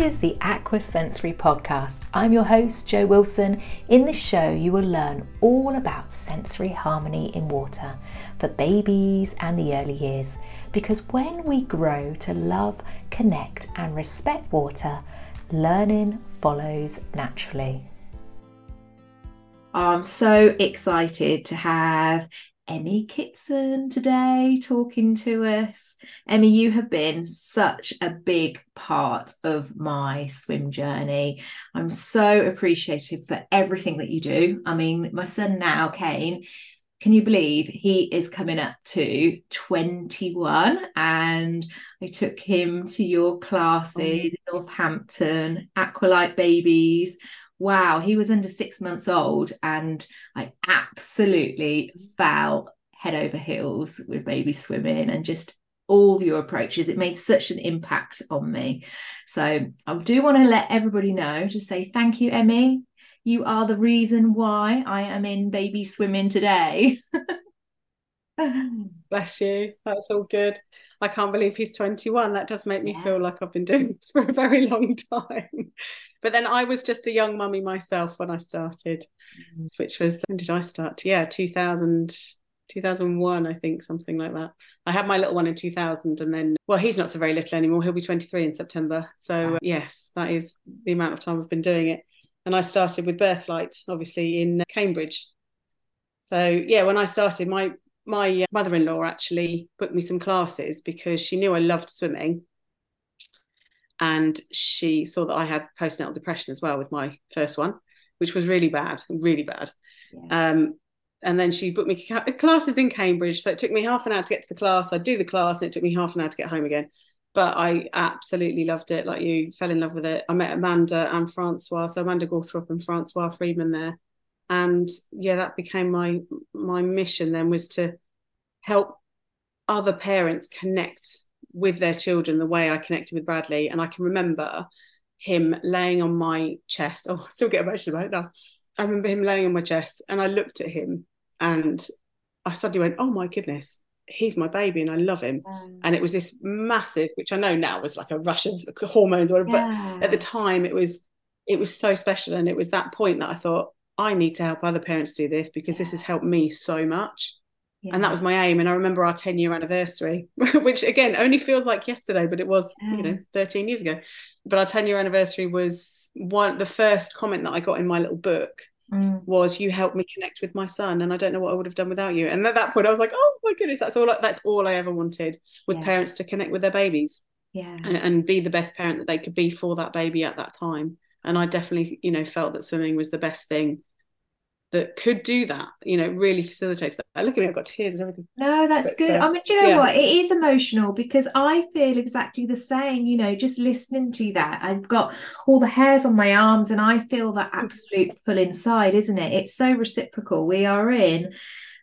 is the Aqua Sensory Podcast. I'm your host, Jo Wilson. In this show, you will learn all about sensory harmony in water for babies and the early years. Because when we grow to love, connect, and respect water, learning follows naturally. I'm so excited to have Emie Kitson today talking to us. Emie, you have been such a big part of my swim journey. I'm so appreciative for everything that you do. I mean, my son now, Kane, can you believe he is coming up to 21 and I took him to your classes oh. in Northampton, Aqualight Babies wow, he was under six months old and I absolutely fell head over heels with baby swimming and just all your approaches. It made such an impact on me. So I do want to let everybody know to say thank you, Emie. You are the reason why I am in baby swimming today. Bless you. That's all good. I can't believe he's 21. That does make me yeah. feel like I've been doing this for a very long time. But then I was just a young mummy myself when I started, mm. which was, when did I start? Yeah, 2000, 2001, I think, something like that. I had my little one in 2000 and then, well, he's not so very little anymore. He'll be 23 in September. So, uh, yes, that is the amount of time I've been doing it. And I started with Birthlight, obviously, in Cambridge. So, yeah, when I started, my my uh, mother-in-law actually booked me some classes because she knew I loved swimming. And she saw that I had postnatal depression as well with my first one which was really bad really bad. Yeah. um, and then she booked me classes in Cambridge. So it took me half an hour to get to the class. I'd do the class and it took me half an hour to get home again. But I absolutely loved it like you fell in love with it. I met Amanda and Francois. So Amanda Gawthorpe and Françoise Freedman there and yeah that became my my mission then was to help other parents connect with their children the way I connected with Bradley and I can remember him laying on my chest oh I still get emotional about it now I remember him laying on my chest and I looked at him and I suddenly went oh my goodness he's my baby and I love him. Mm. And it was this massive, which I know now was like a rush of hormones or whatever, yeah. but at the time it was it was so special. And it was that point that I thought, I need to help other parents do this because this has helped me so much. Yeah. And that was my aim. And I remember our 10 year anniversary, which again only feels like yesterday, but it was, yeah. you know, 13 years ago. But our 10 year anniversary was one the first comment that I got in my little book mm. was you helped me connect with my son. And I don't know what I would have done without you. And at that point I was like, oh my goodness, that's all that's all I ever wanted was yeah. parents to connect with their babies. Yeah. And, and be the best parent that they could be for that baby at that time. And I definitely, you know, felt that swimming was the best thing that could do that, you know, really facilitates that. Look at me, I've got tears and everything. No, that's but, good. Uh, I mean, do you know yeah. what? It is emotional because I feel exactly the same, you know, just listening to that. I've got all the hairs on my arms and I feel that absolute pull inside, isn't it? It's so reciprocal. We are in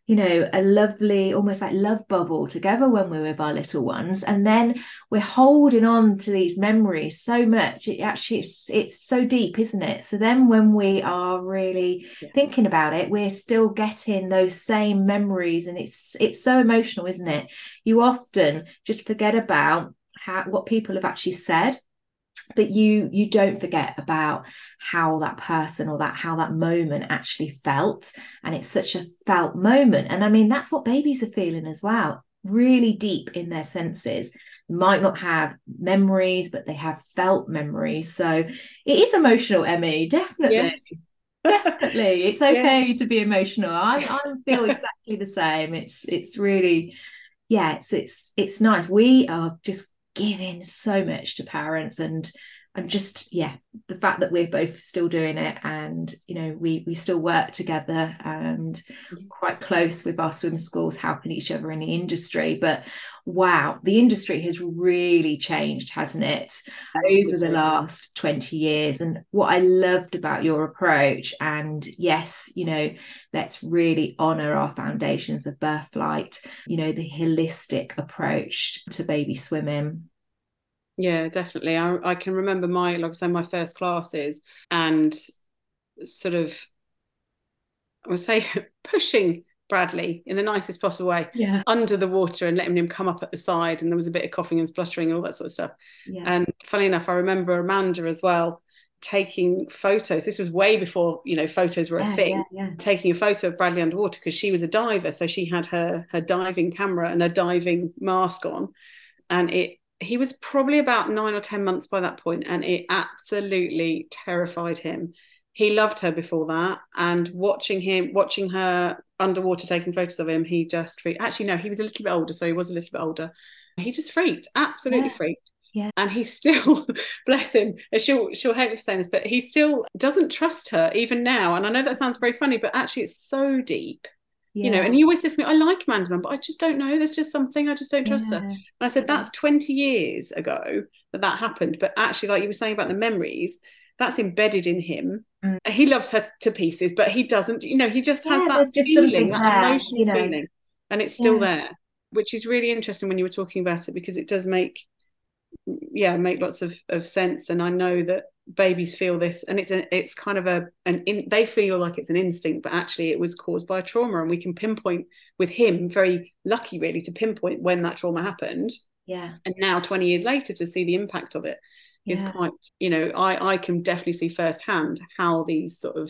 you know, a lovely, almost like love bubble together when we're with our little ones. And then we're holding on to these memories so much. It actually, it's, it's so deep, isn't it? So then when we are really yeah. thinking about it, we're still getting those same memories. And it's, it's so emotional, isn't it? You often just forget about how, what people have actually said but you you don't forget about how that person or that how that moment actually felt. And it's such a felt moment. And i mean that's what babies are feeling as well really deep in their senses. Might not have memories but they have felt memories. So it is emotional Emie definitely. Yes. definitely. It's okay yeah. to be emotional. I i feel exactly the same. It's it's really yeah it's it's it's nice. We are just giving so much to parents and and just yeah the fact that we're both still doing it and you know we we still work together and quite close with our swim schools helping each other in the industry. But wow the industry has really changed hasn't it Absolutely. over the last 20 years? And what i loved about your approach and yes you know let's really honor our foundations of birthlight you know the holistic approach to baby swimming yeah, definitely. I, I can remember my, like I say, my first classes and sort of, I would say, pushing Bradley in the nicest possible way yeah. under the water and letting him come up at the side. And there was a bit of coughing and spluttering and all that sort of stuff. Yeah. And funny enough, I remember Amanda as well taking photos. This was way before you know photos were a thing. Yeah, yeah. Taking a photo of Bradley underwater because she was a diver, so she had her her diving camera and a diving mask on, and it. He was probably about nine or ten months by that point, and it absolutely terrified him. He loved her before that, and watching him, watching her underwater taking photos of him, he just freaked. Actually, no, he was a little bit older, so he was a little bit older. He just freaked, absolutely yeah. freaked yeah. And he still, bless him, she'll she'll hate me for saying this, but he still doesn't trust her even now. And I know that sounds very funny, but actually it's so deep. Yeah. You know, and he always says to me, I like Amanda, but I just don't know. There's just something I just don't trust yeah. her. And I said, That's 20 years ago that that happened. But actually, like you were saying about the memories, that's embedded in him. Mm. He loves her to pieces, but he doesn't, you know, he just has that just feeling, that there, emotional you know. feeling. And it's still there, which is really interesting when you were talking about it because it does make yeah make lots of, of sense and i know that babies feel this and it's a, it's kind of a an in, they feel like it's an instinct but actually it was caused by trauma and we can pinpoint with him very lucky really to pinpoint when that trauma happened. Yeah. And now 20 years later to see the impact of it is yeah. quite you know i i can definitely see firsthand how these sort of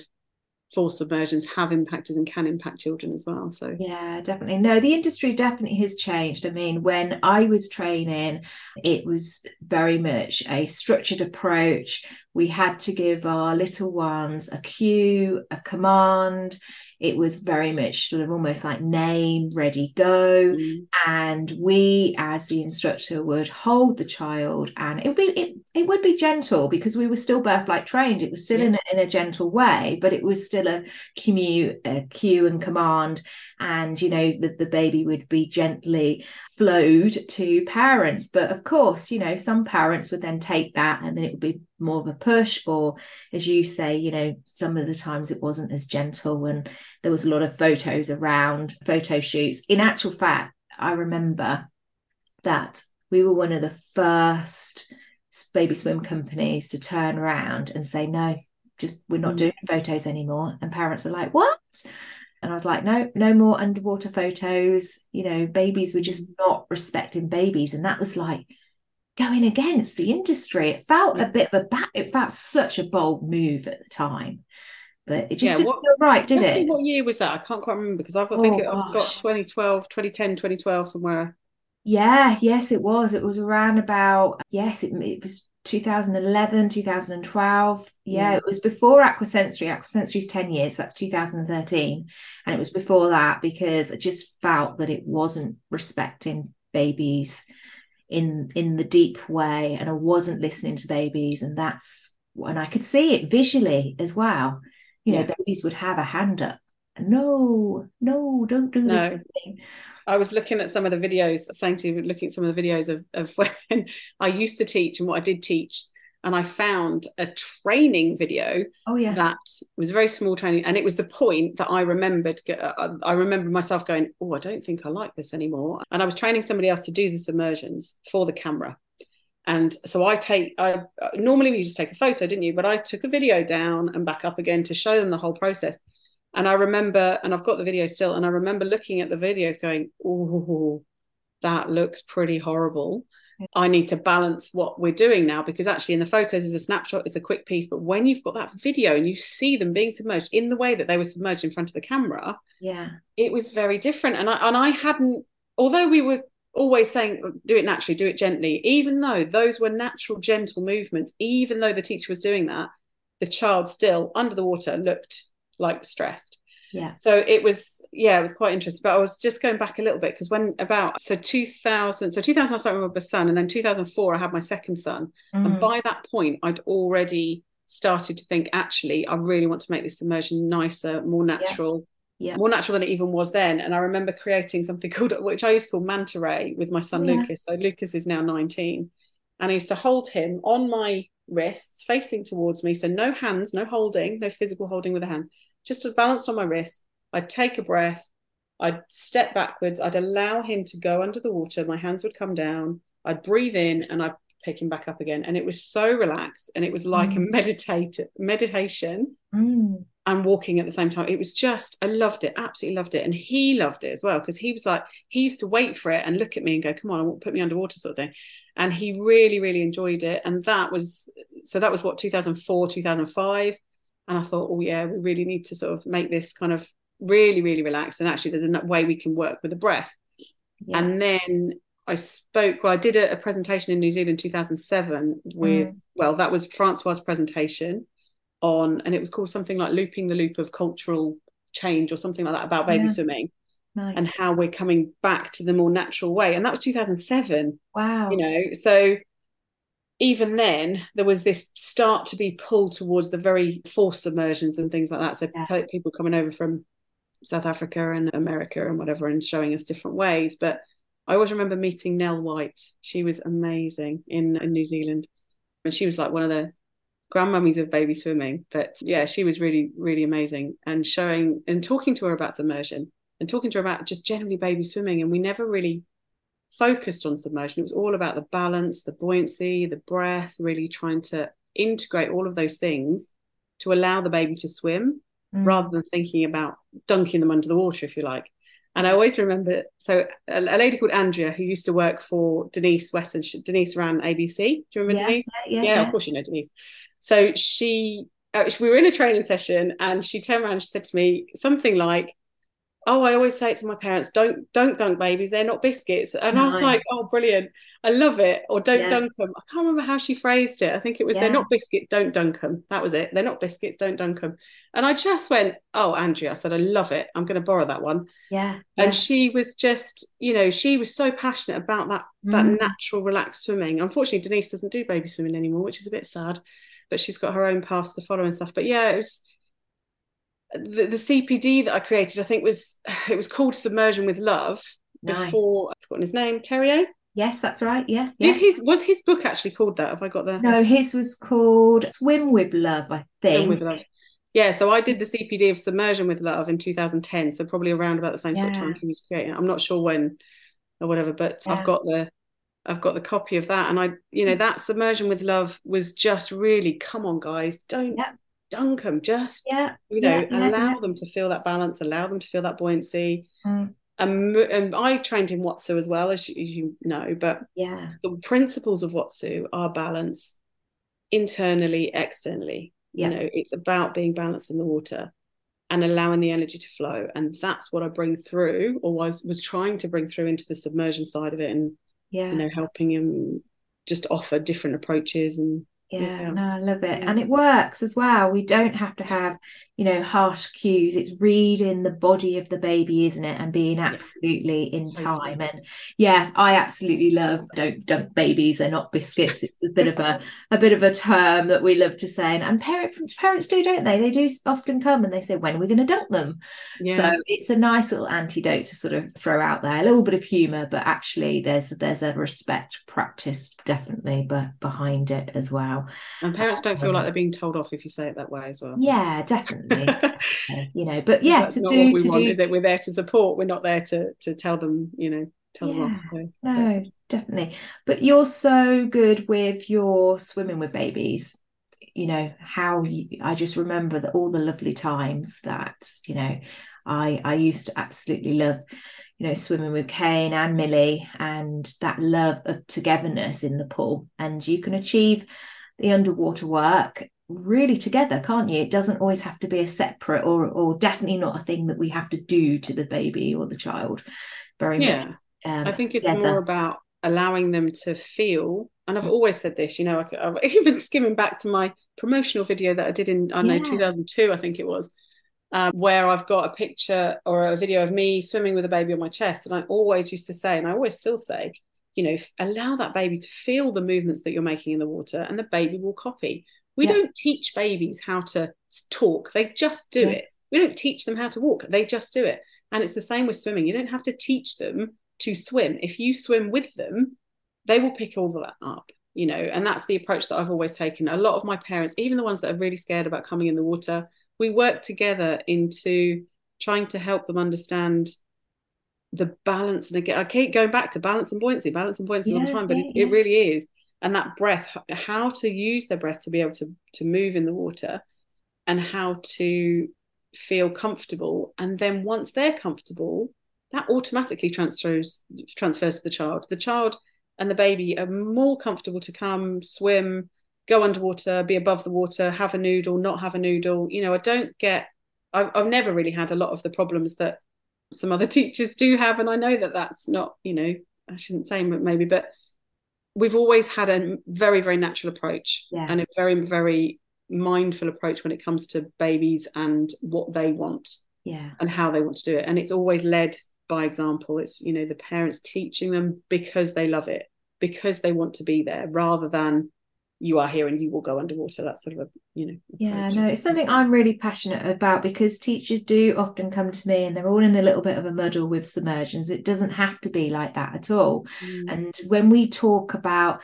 forced submersions have impacted and can impact children as well so. Yeah definitely. No the industry definitely has changed. I mean when i was training it was very much a structured approach we had to give our little ones a cue a command it was very much sort of almost like name ready go mm. and we as the instructor would hold the child and it would be it, it would be gentle because we were still Birthlight trained it was still yeah. in, a, in a gentle way but it was still a commute a cue and command and you know the, the baby would be gently flowed to parents. But of course you know some parents would then take that and then it would be more of a push or as you say you know some of the times it wasn't as gentle and there was a lot of photos around photo shoots. In actual fact i remember that we were one of the first baby swim companies to turn around and say no just we're not mm. doing photos anymore. And parents are like what and I was like, no, no more underwater photos. You know, babies were just mm. not respecting babies. And that was like going against the industry. It felt a bit of a back, it felt such a bold move at the time. But it just yeah, didn't what, feel right, did it? What year was that? I can't quite remember because I've got, oh, think I've got 2012, 2010, 2012 somewhere. Yeah, yes, it was. It was around about, yes, it, it was 2011 2012 yeah, yeah, it was before aquasensory. Aquasensory's 10 years that's 2013 and it was before that because i just felt that it wasn't respecting babies in in the deep way and i wasn't listening to babies and that's and i could see it visually as well. You yeah. know babies would have a hand up no no don't do no. this thing. I was looking at some of the videos, saying to you, looking at some of the videos of, of when I used to teach and what I did teach. And I found a training video oh, yeah. that was very small training. And it was the point that I remembered. Uh, I remember myself going, Oh, I don't think I like this anymore. And I was training somebody else to do the submersions for the camera. And so I take, I normally you just take a photo, didn't you? But I took a video down and back up again to show them the whole process. And I remember, and I've got the video still, and I remember looking at the videos going, oh, that looks pretty horrible. I need to balance what we're doing now because actually in the photos is a snapshot, it's a quick piece. But when you've got that video and you see them being submerged in the way that they were submerged in front of the camera, yeah, it was very different. And I and I hadn't, although we were always saying do it naturally, do it gently, even though those were natural, gentle movements, even though the teacher was doing that, the child still under the water looked like stressed yeah so it was yeah it was quite interesting but i was just going back a little bit because when about so 2000 so 2000 i started with my son and then 2004 i had my second son mm. and by that point i'd already started to think actually i really want to make this immersion nicer more natural yeah. yeah. more natural than it even was then and i remember creating something called which i used to call manta ray with my son yeah. lucas so lucas is now 19 and i used to hold him on my wrists facing towards me so no hands no holding no physical holding with the hands just balanced on my wrist. I'd take a breath. I'd step backwards. I'd allow him to go under the water. My hands would come down. I'd breathe in and I'd pick him back up again. And it was so relaxed and it was like mm. a meditate meditation. Mm. and walking at the same time. It was just, I loved it, absolutely loved it. And he loved it as well because he was like, he used to wait for it and look at me and go, come on, put me underwater, sort of thing. And he really, really enjoyed it. And that was, so that was what, 2004, 2005. And I thought, oh, yeah, we really need to sort of make this kind of really, really relaxed. And actually, there's a way we can work with the breath. Yeah. And then I spoke, well, I did a, a, presentation in New Zealand 2007 with, mm. well, that was Francois' presentation on, and it was called something like Looping the Loop of Cultural Change or something like that about baby yeah. swimming. Nice. And how we're coming back to the more natural way. And that was 2007. Wow. You know, so even then there was this start to be pulled towards the very forced submersions and things like that so yeah. people coming over from south africa and america and whatever and showing us different ways but i always remember meeting nell white she was amazing in, in new zealand and she was like one of the grandmummies of baby swimming but yeah she was really really amazing and showing and talking to her about submersion and talking to her about just generally baby swimming and we never really focused on submersion. It was all about the balance, the buoyancy, the breath, really trying to integrate all of those things to allow the baby to swim mm. rather than thinking about dunking them under the water, if you like. And I always remember so a, a lady called Andrea who used to work for Denise Weston. Denise ran ABC. Do you remember yeah, Denise? Yeah, yeah, yeah, of course you know Denise. So she, uh, we were in a training session and she turned around and she said to me something like, oh i always say it to my parents don't don't dunk babies they're not biscuits and nice. i was like oh brilliant i love it or don't yeah. dunk them i can't remember how she phrased it i think it was yeah. they're not biscuits don't dunk them that was it they're not biscuits don't dunk them and i just went oh andrea i said i love it i'm going to borrow that one yeah, yeah. and she was just you know she was so passionate about that mm. that natural relaxed swimming unfortunately denise doesn't do baby swimming anymore which is a bit sad but she's got her own paths to follow and stuff but yeah it was the, the CPD that I created, I think was it was called Submersion with Love nice. before I've forgotten his name, Theriot. Yes, that's right. Yeah, yeah. Did his was his book actually called that? Have I got that? No, his was called Swim with Love, I think. Swim with Love. Yeah, so I did the CPD of Submersion with Love in 2010, so probably around about the same yeah. sort of time he was creating. I'm not sure when or whatever, but yeah. I've got the I've got the copy of that, and I, you know, mm. that Submersion with Love was just really, come on, guys, don't dunk them just yeah you know yeah, allow yeah. them to feel that balance allow them to feel that buoyancy mm. and, and i trained in watsu as well as you, as you know but yeah the principles of watsu are balance internally externally yeah. you know it's about being balanced in the water and allowing the energy to flow and that's what i bring through or was was trying to bring through into the submersion side of it and yeah you know helping him just offer different approaches and yeah, yeah, no i love it. And it works as well. We don't have to have you know harsh cues. It's reading the body of the baby isn't it? And being absolutely in time. And yeah i absolutely love don't dunk babies they're not biscuits. It's a bit of a a bit of a term that we love to say. And, and parents parents do don't they? They do often come and they say when are we going to dunk them? Yeah. so it's a nice little antidote to sort of throw out there. A little bit of humor but actually there's there's a respect practiced definitely but behind it as well. And parents don't feel like um, they're being told off if you say it that way as well. Yeah, definitely. Uh, you know, but yeah, That's to do we to want, do that we're there to support. We're not there to to tell them, you know, tell yeah, them off. No, definitely. But you're so good with your swimming with babies. You know how you, I just remember that all the lovely times that you know I I used to absolutely love you know, swimming with Kane and Millie and that love of togetherness in the pool. And you can achieve the underwater work really together can't you it doesn't always have to be a separate or or definitely not a thing that we have to do to the baby or the child very yeah much, um, i think it's together. more about allowing them to feel and i've mm. always said this you know I, have even skimming back to my promotional video that i did in i know yeah. 2002 i think it was um, where I've got a picture or a video of me swimming with a baby on my chest. And I always used to say, and I always still say, you know, allow that baby to feel the movements that you're making in the water and the baby will copy. We yeah. don't teach babies how to talk, they just do yeah. it. We don't teach them how to walk, they just do it. And it's the same with swimming. You don't have to teach them to swim. If you swim with them, they will pick all of that up, you know. And that's the approach that I've always taken. A lot of my parents, even the ones that are really scared about coming in the water, we work together into trying to help them understand the balance and again i keep going back to balance and buoyancy balance and buoyancy yeah, all the time but yeah, it, yeah. it really is and that breath how to use their breath to be able to to move in the water and how to feel comfortable. And then once they're comfortable that automatically transfers transfers to the child. The child and the baby are more comfortable to come swim go underwater be above the water have a noodle not have a noodle. You know i don't get I've, I've never really had a lot of the problems that some other teachers do have and i know that that's not you know i shouldn't say maybe but we've always had a very very natural approach yeah. and a very very mindful approach when it comes to babies and what they want yeah. and how they want to do it. And it's always led by example. It's you know the parents teaching them because they love it because they want to be there rather than you are here and you will go underwater. That sort of a you know yeah no it's something i'm really passionate about because teachers do often come to me and they're all in a little bit of a muddle with submersions. It doesn't have to be like that at all. Mm. and when we talk about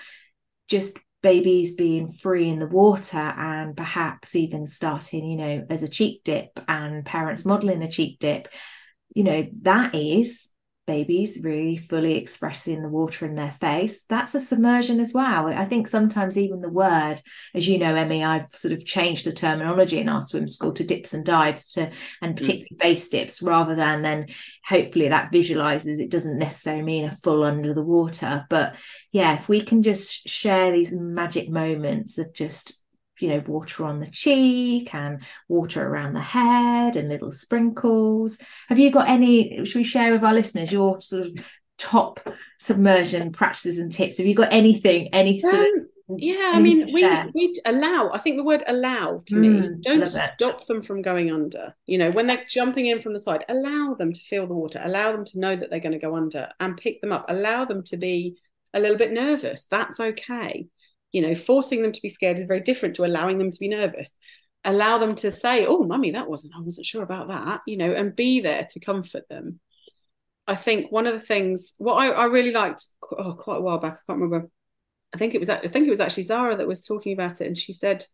just babies being free in the water and perhaps even starting you know as a cheek dip and parents modeling a cheek dip you know that is babies really fully expressing the water in their face that's a submersion as well i think sometimes even the word as you know Emie i've sort of changed the terminology in our swim school to dips and dives to and mm. particularly mm. face dips rather than then hopefully that visualizes it doesn't necessarily mean a full under the water but yeah if we can just share these magic moments of just you know, water on the cheek and water around the head and little sprinkles. Have you got any? Should we share with our listeners your sort of top submersion practices and tips? Have you got anything, any sort um, of yeah, I mean, we we allow. I think the word allow to mm, me. Don't stop them from going under. You know, when they're jumping in from the side, allow them to feel the water. Allow them to know that they're going to go under and pick them up. Allow them to be a little bit nervous. That's okay you know forcing them to be scared is very different to allowing them to be nervous allow them to say oh mummy that wasn't i wasn't sure about that you know and be there to comfort them i think one of the things what i, I really liked oh, quite a while back i can't remember i think it was i think it was actually zara that was talking about it and she said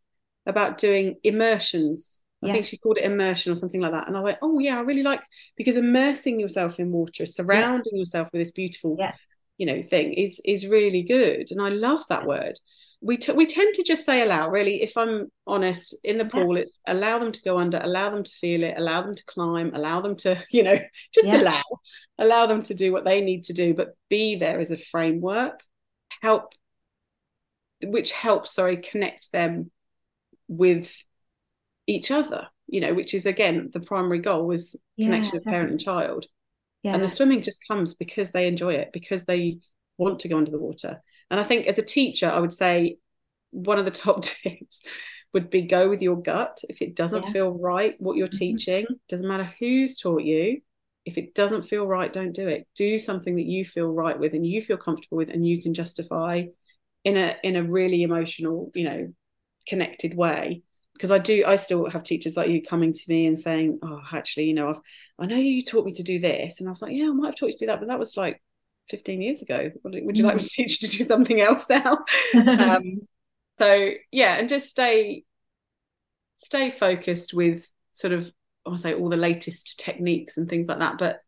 about doing immersions I think she called it immersion or something like that. And I went, oh yeah, I really like because immersing yourself in water, surrounding yeah. yourself with this beautiful, yeah. you know, thing is is really good. And I love that word we t- we tend to just say allow really if i'm honest in the pool yeah. it's allow them to go under allow them to feel it allow them to climb allow them to you know just yeah. allow allow them to do what they need to do but be there as a framework help which helps sorry connect them with each other you know which is again the primary goal was yeah, connection of parent and child yeah. and the swimming just comes because they enjoy it because they want to go under the water and I think as a teacher, I would say one of the top tips would be go with your gut. If it doesn't yeah. feel right, what you're mm-hmm. teaching, doesn't matter who's taught you. If it doesn't feel right, don't do it. Do something that you feel right with and you feel comfortable with and you can justify in a in a really emotional, you know, connected way. Because I do, I still have teachers like you coming to me and saying, "Oh, actually, you know, I've, I know you taught me to do this," and I was like, "Yeah, I might have taught you to do that, but that was like 15 years ago. Would you like me mm. to teach you to do something else now? Um, so yeah and just stay stay focused with sort of I want to say all the latest techniques and things like that but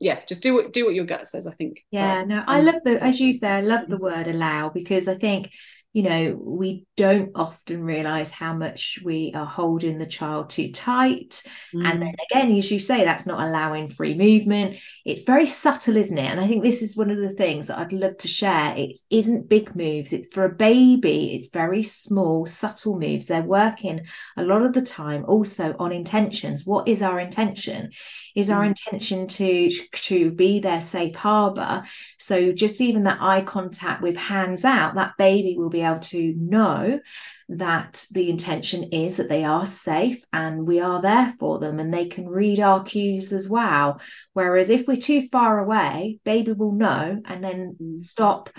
yeah just do what do what your gut says I think. Yeah so, no I um, love the as you say I love the mm. word allow because I think you know, we don't often realize how much we are holding the child too tight. Mm. And then again, as you say, that's not allowing free movement. It's very subtle, isn't it? And I think this is one of the things that I'd love to share. It isn't big moves. It's for a baby, it's very small, subtle moves. They're working a lot of the time also on intentions. What is our intention? is our mm. intention to to be their safe harbor so just even that eye contact with hands out that baby will be able to know that the intention is that they are safe and we are there for them and they can read our cues as well. Whereas if we're too far away baby will know and then mm. stop.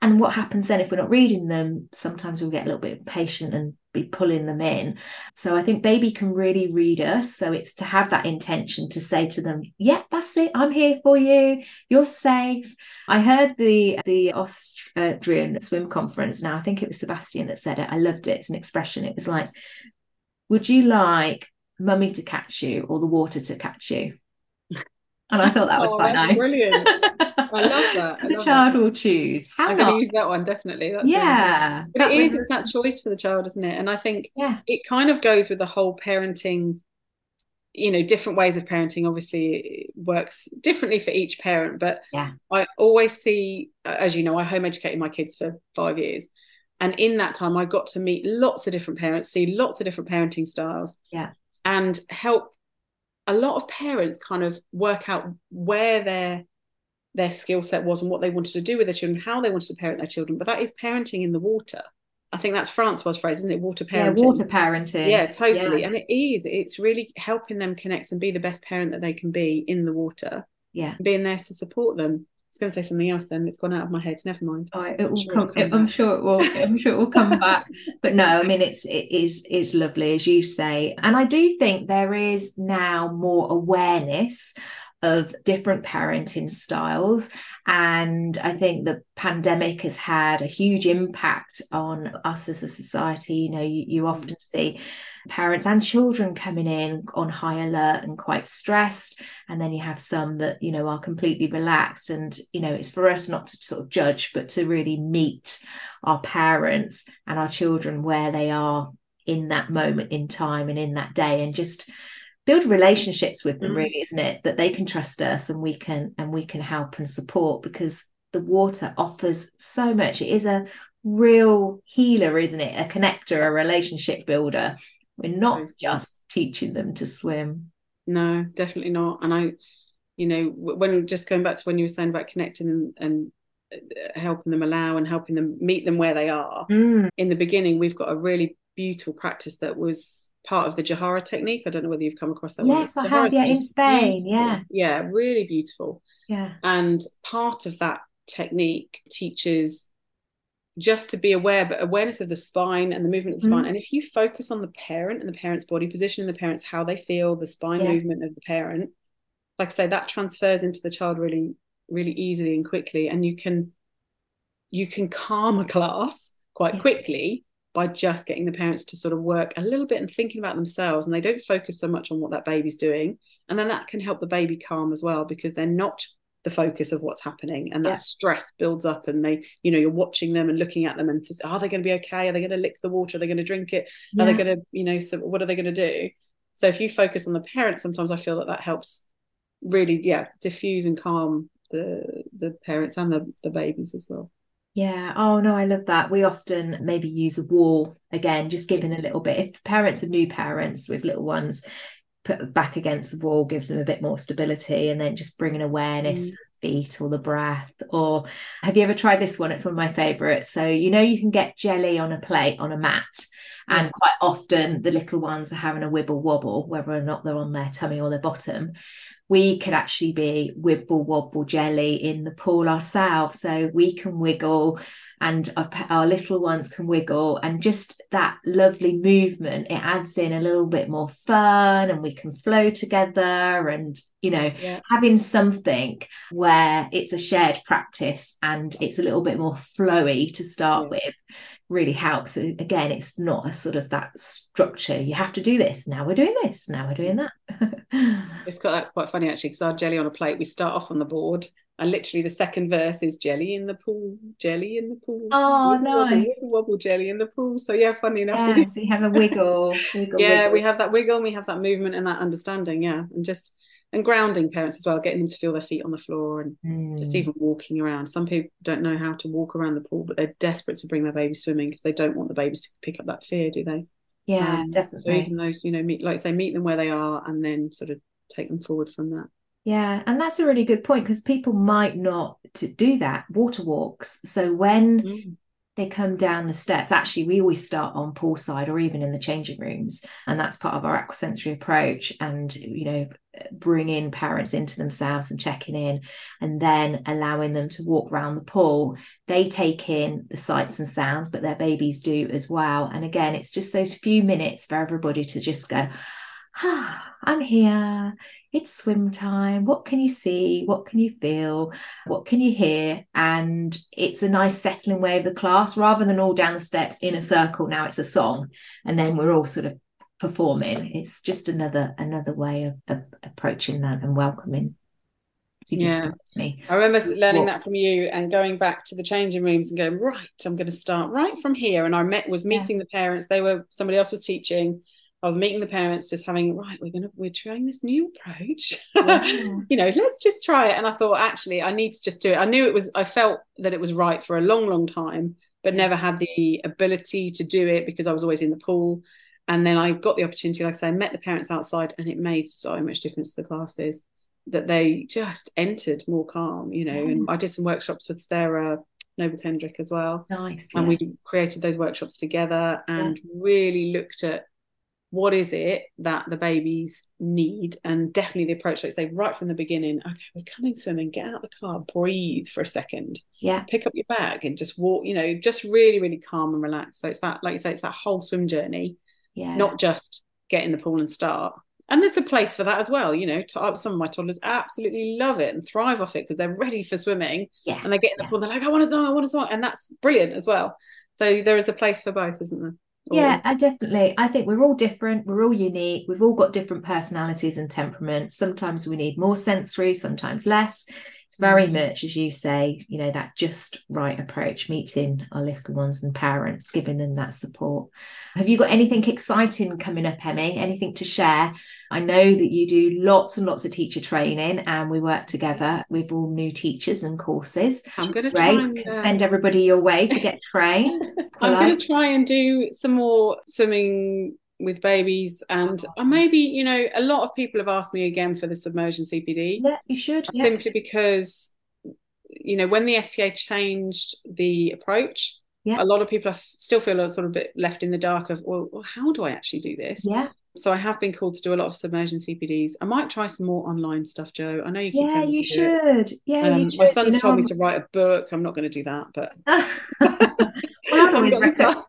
And what happens then if we're not reading them? Sometimes we'll get a little bit impatient and be pulling them in. So i think baby can really read us. So it's to have that intention to say to them yeah that's it. I'm here for you. You're safe. I heard the the austrian swim conference. Now i think it was sebastian that said it. I loved it. It's an expression. It was like would you like mummy to catch you or the water to catch you and I thought that was oh, quite nice. Brilliant. I love that. I the child that. will choose. How I'm going to use that one definitely. That's yeah, really but it is. It's that choice for the child, isn't it? And I think yeah, it kind of goes with the whole parenting you know different ways of parenting obviously works differently for each parent but yeah i always see as you know i home educated my kids for five years and in that time i got to meet lots of different parents see lots of different parenting styles yeah and help a lot of parents kind of work out where their their skill set was and what they wanted to do with their children how they wanted to parent their children but that is parenting in the water I think that's Francois' phrase, isn't it? Water parenting. Yeah, water parenting. Yeah, totally. Yeah. And it is. It's really helping them connect and be the best parent that they can be in the water. Yeah. Being there to support them. Was going to say something else then. It's gone out of my head. Never mind. Oh, it will I'm sure come. come it, I'm sure it will. I'm sure it will come back. But no, I mean it's it is it's lovely as you say, and I do think there is now more awareness of different parenting styles. And I think the pandemic has had a huge impact on us as a society. You know, you, you mm. often see parents and children coming in on high alert and quite stressed. And then you have some that, you know, are completely relaxed. And, you know, it's for us not to sort of judge, but to really meet our parents and our children where they are in that moment in time and in that day and just build relationships with them mm. really isn't it? That they can trust us and we can and we can help and support because the water offers so much. It is a real healer isn't it? A connector a relationship builder. We're not just teaching them to swim. No definitely not. And i you know when just going back to when you were saying about connecting and, and uh, helping them allow and helping them meet them where they are mm. in the beginning we've got a really beautiful practice that was part of the Jahara technique. I don't know whether you've come across that yes, one. I have. Yeah, in Spain. Beautiful. Yeah. Yeah, really beautiful. Yeah. And part of that technique teaches just to be aware, but awareness of the spine and the movement of the spine. Mm. And if you focus on the parent and the parent's body position and the parent's how they feel, the spine yeah. movement of the parent, like I say, that transfers into the child really, really easily and quickly. And you can you can calm a class quite yeah. quickly by just getting the parents to sort of work a little bit and thinking about themselves and they don't focus so much on what that baby's doing. And then that can help the baby calm as well because they're not the focus of what's happening and that yeah. stress builds up and they you know you're watching them and looking at them and are they going to be okay? Are they going to lick the water? Are they going to drink it? Yeah. are they going to you know so what are they going to do? So if you focus on the parents sometimes i feel that that helps really yeah diffuse and calm the the parents and the, the babies as well yeah. Oh no, I love that. We often maybe use a wall again, just giving a little bit. If parents are new parents with little ones, put back against the wall gives them a bit more stability, and then just bringing awareness. Mm. Feet or the breath, or have you ever tried this one? It's one of my favorites. So, you know, you can get jelly on a plate on a mat, and yes. quite often the little ones are having a wibble wobble, whether or not they're on their tummy or their bottom we could actually be wibble wobble jelly in the pool ourselves. So we can wiggle and our, our, little ones can wiggle and just that lovely movement it adds in a little bit more fun and we can flow together and you know yeah. having something where it's a shared practice and it's a little bit more flowy to start yeah. with really helps. Again, it's not a sort of that structure. You have to do this. Now we're doing this. Now we're doing that. it's got that's quite funny actually because our jelly on a plate, we start off on the board and literally the second verse is jelly in the pool, jelly in the pool. Oh, wiggle, nice. Wobble, wobble, jelly in the pool. So yeah, funny enough. Yeah, so you have a wiggle. wiggle yeah, wiggle. we have that wiggle and we have that movement and that understanding. Yeah. And just and grounding parents as well, getting them to feel their feet on the floor and mm. just even walking around. Some people don't know how to walk around the pool, but they're desperate to bring their baby swimming because they don't want the babies to pick up that fear, do they? Yeah, um, definitely. So even those, you know, meet like say, meet them where they are and then sort of take them forward from that. Yeah, and that's a really good point because people might not to do that water walks. So when mm they come down the steps. Actually, we always start on poolside or even in the changing rooms, and that's part of our aquasensory approach. And you know, bringing parents into themselves and checking in, and then allowing them to walk around the pool. They take in the sights and sounds, but their babies do as well. And again, it's just those few minutes for everybody to just go, ah, I'm here it's swim time. What can you see? What can you feel? What can you hear? And it's a nice settling way of the class rather than all down the steps in a circle. Now it's a song, and then we're all sort of performing. It's just another another way of, of approaching that and welcoming. yeah, me I remember learning what? that from you and going back to the changing rooms and going right. I'm going to start right from here. And I met was meeting yeah. the parents. They were somebody else was teaching I was meeting the parents, just having right. We're gonna we're trying this new approach. you know, let's just try it. And I thought actually, I need to just do it. I knew it was. I felt that it was right for a long, long time, but never had the ability to do it because I was always in the pool. And then I got the opportunity, like I say, I met the parents outside, and it made so much difference to the classes that they just entered more calm. You know, yeah. and I did some workshops with Sarah Noble Kendrick as well. Nice. And we created those workshops together and yeah. really looked at what is it that the babies need and definitely the approach like say right from the beginning okay we're coming swimming get out the car breathe for a second yeah pick up your bag and just walk you know just really really calm and relaxed so it's that like you say it's that whole swim journey yeah not just get in the pool and start and there's a place for that as well you know some of my toddlers absolutely love it and thrive off it because they're ready for swimming yeah and they get in the yeah. pool they're like i want a song i want a song and that's brilliant as well so there is a place for both isn't there yeah, I definitely. I think we're all different. We're all unique. We've all got different personalities and temperaments. Sometimes we need more sensory, sometimes less. Very mm. much, as you say, you know, that just right approach, meeting our little ones and parents, giving them that support. Have you got anything exciting coming up, Emie? Anything to share? I know that you do lots and lots of teacher training and we work together with all new teachers and courses. I'm going to try and uh... send everybody your way to get trained. I'm going to try and do some more swimming with babies and uh, maybe you know a lot of people have asked me again for the submersion cpd yeah you should simply yeah. because you know when the SCA changed the approach yeah. a lot of people still feel a sort of bit left in the dark of well, well how do i actually do this yeah so I have been called to do a lot of submersion CPDs. I might try some more online stuff, Jo. I know you keep yeah, you should. Yeah, um, you should. My son's you know, told me to write a book. I'm not going to do that, but well, I'd always recommend.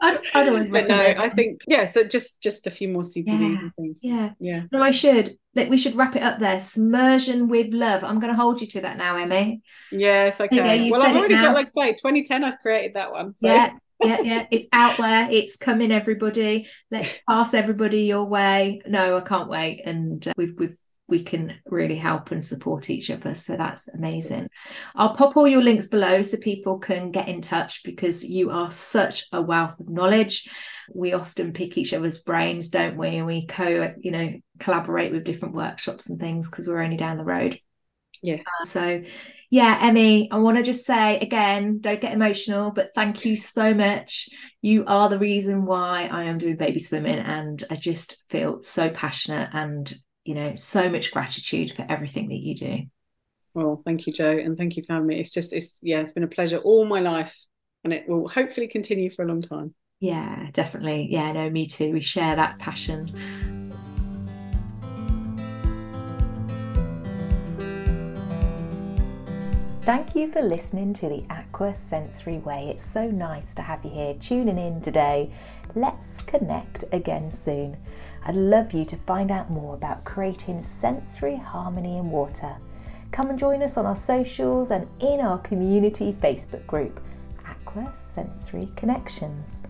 I'd, I'd always but no, I think yeah. So just just a few more CPDs yeah, and things. Yeah, yeah. No, I should. Like we should wrap it up there. Submersion with love. I'm going to hold you to that now, Emie. Yes, okay. Well, I've already got like say 2010. I've created that one. So. Yeah, yeah, yeah. It's out there. It's coming, everybody. Let's pass everybody your way. No, I can't wait. And uh, we've we've we can really help and support each other. So that's amazing. I'll pop all your links below so people can get in touch because you are such a wealth of knowledge. We often pick each other's brains, don't we? And we co, you know, collaborate with different workshops and things because we're only down the road. Yes. Uh, so yeah, Emie, I want to just say again, don't get emotional, but thank you so much. You are the reason why I am doing baby swimming, and I just feel so passionate and you know so much gratitude for everything that you do. Well, thank you, Jo, and thank you for having me. It's just, it's yeah, it's been a pleasure all my life, and it will hopefully continue for a long time. Yeah, definitely. Yeah, no, me too. We share that passion. Thank you for listening to the Aqua Sensory Way. It's so nice to have you here tuning in today. Let's connect again soon. I'd love you to find out more about creating sensory harmony in water. Come and join us on our socials and in our community Facebook group, Aqua Sensory Connections.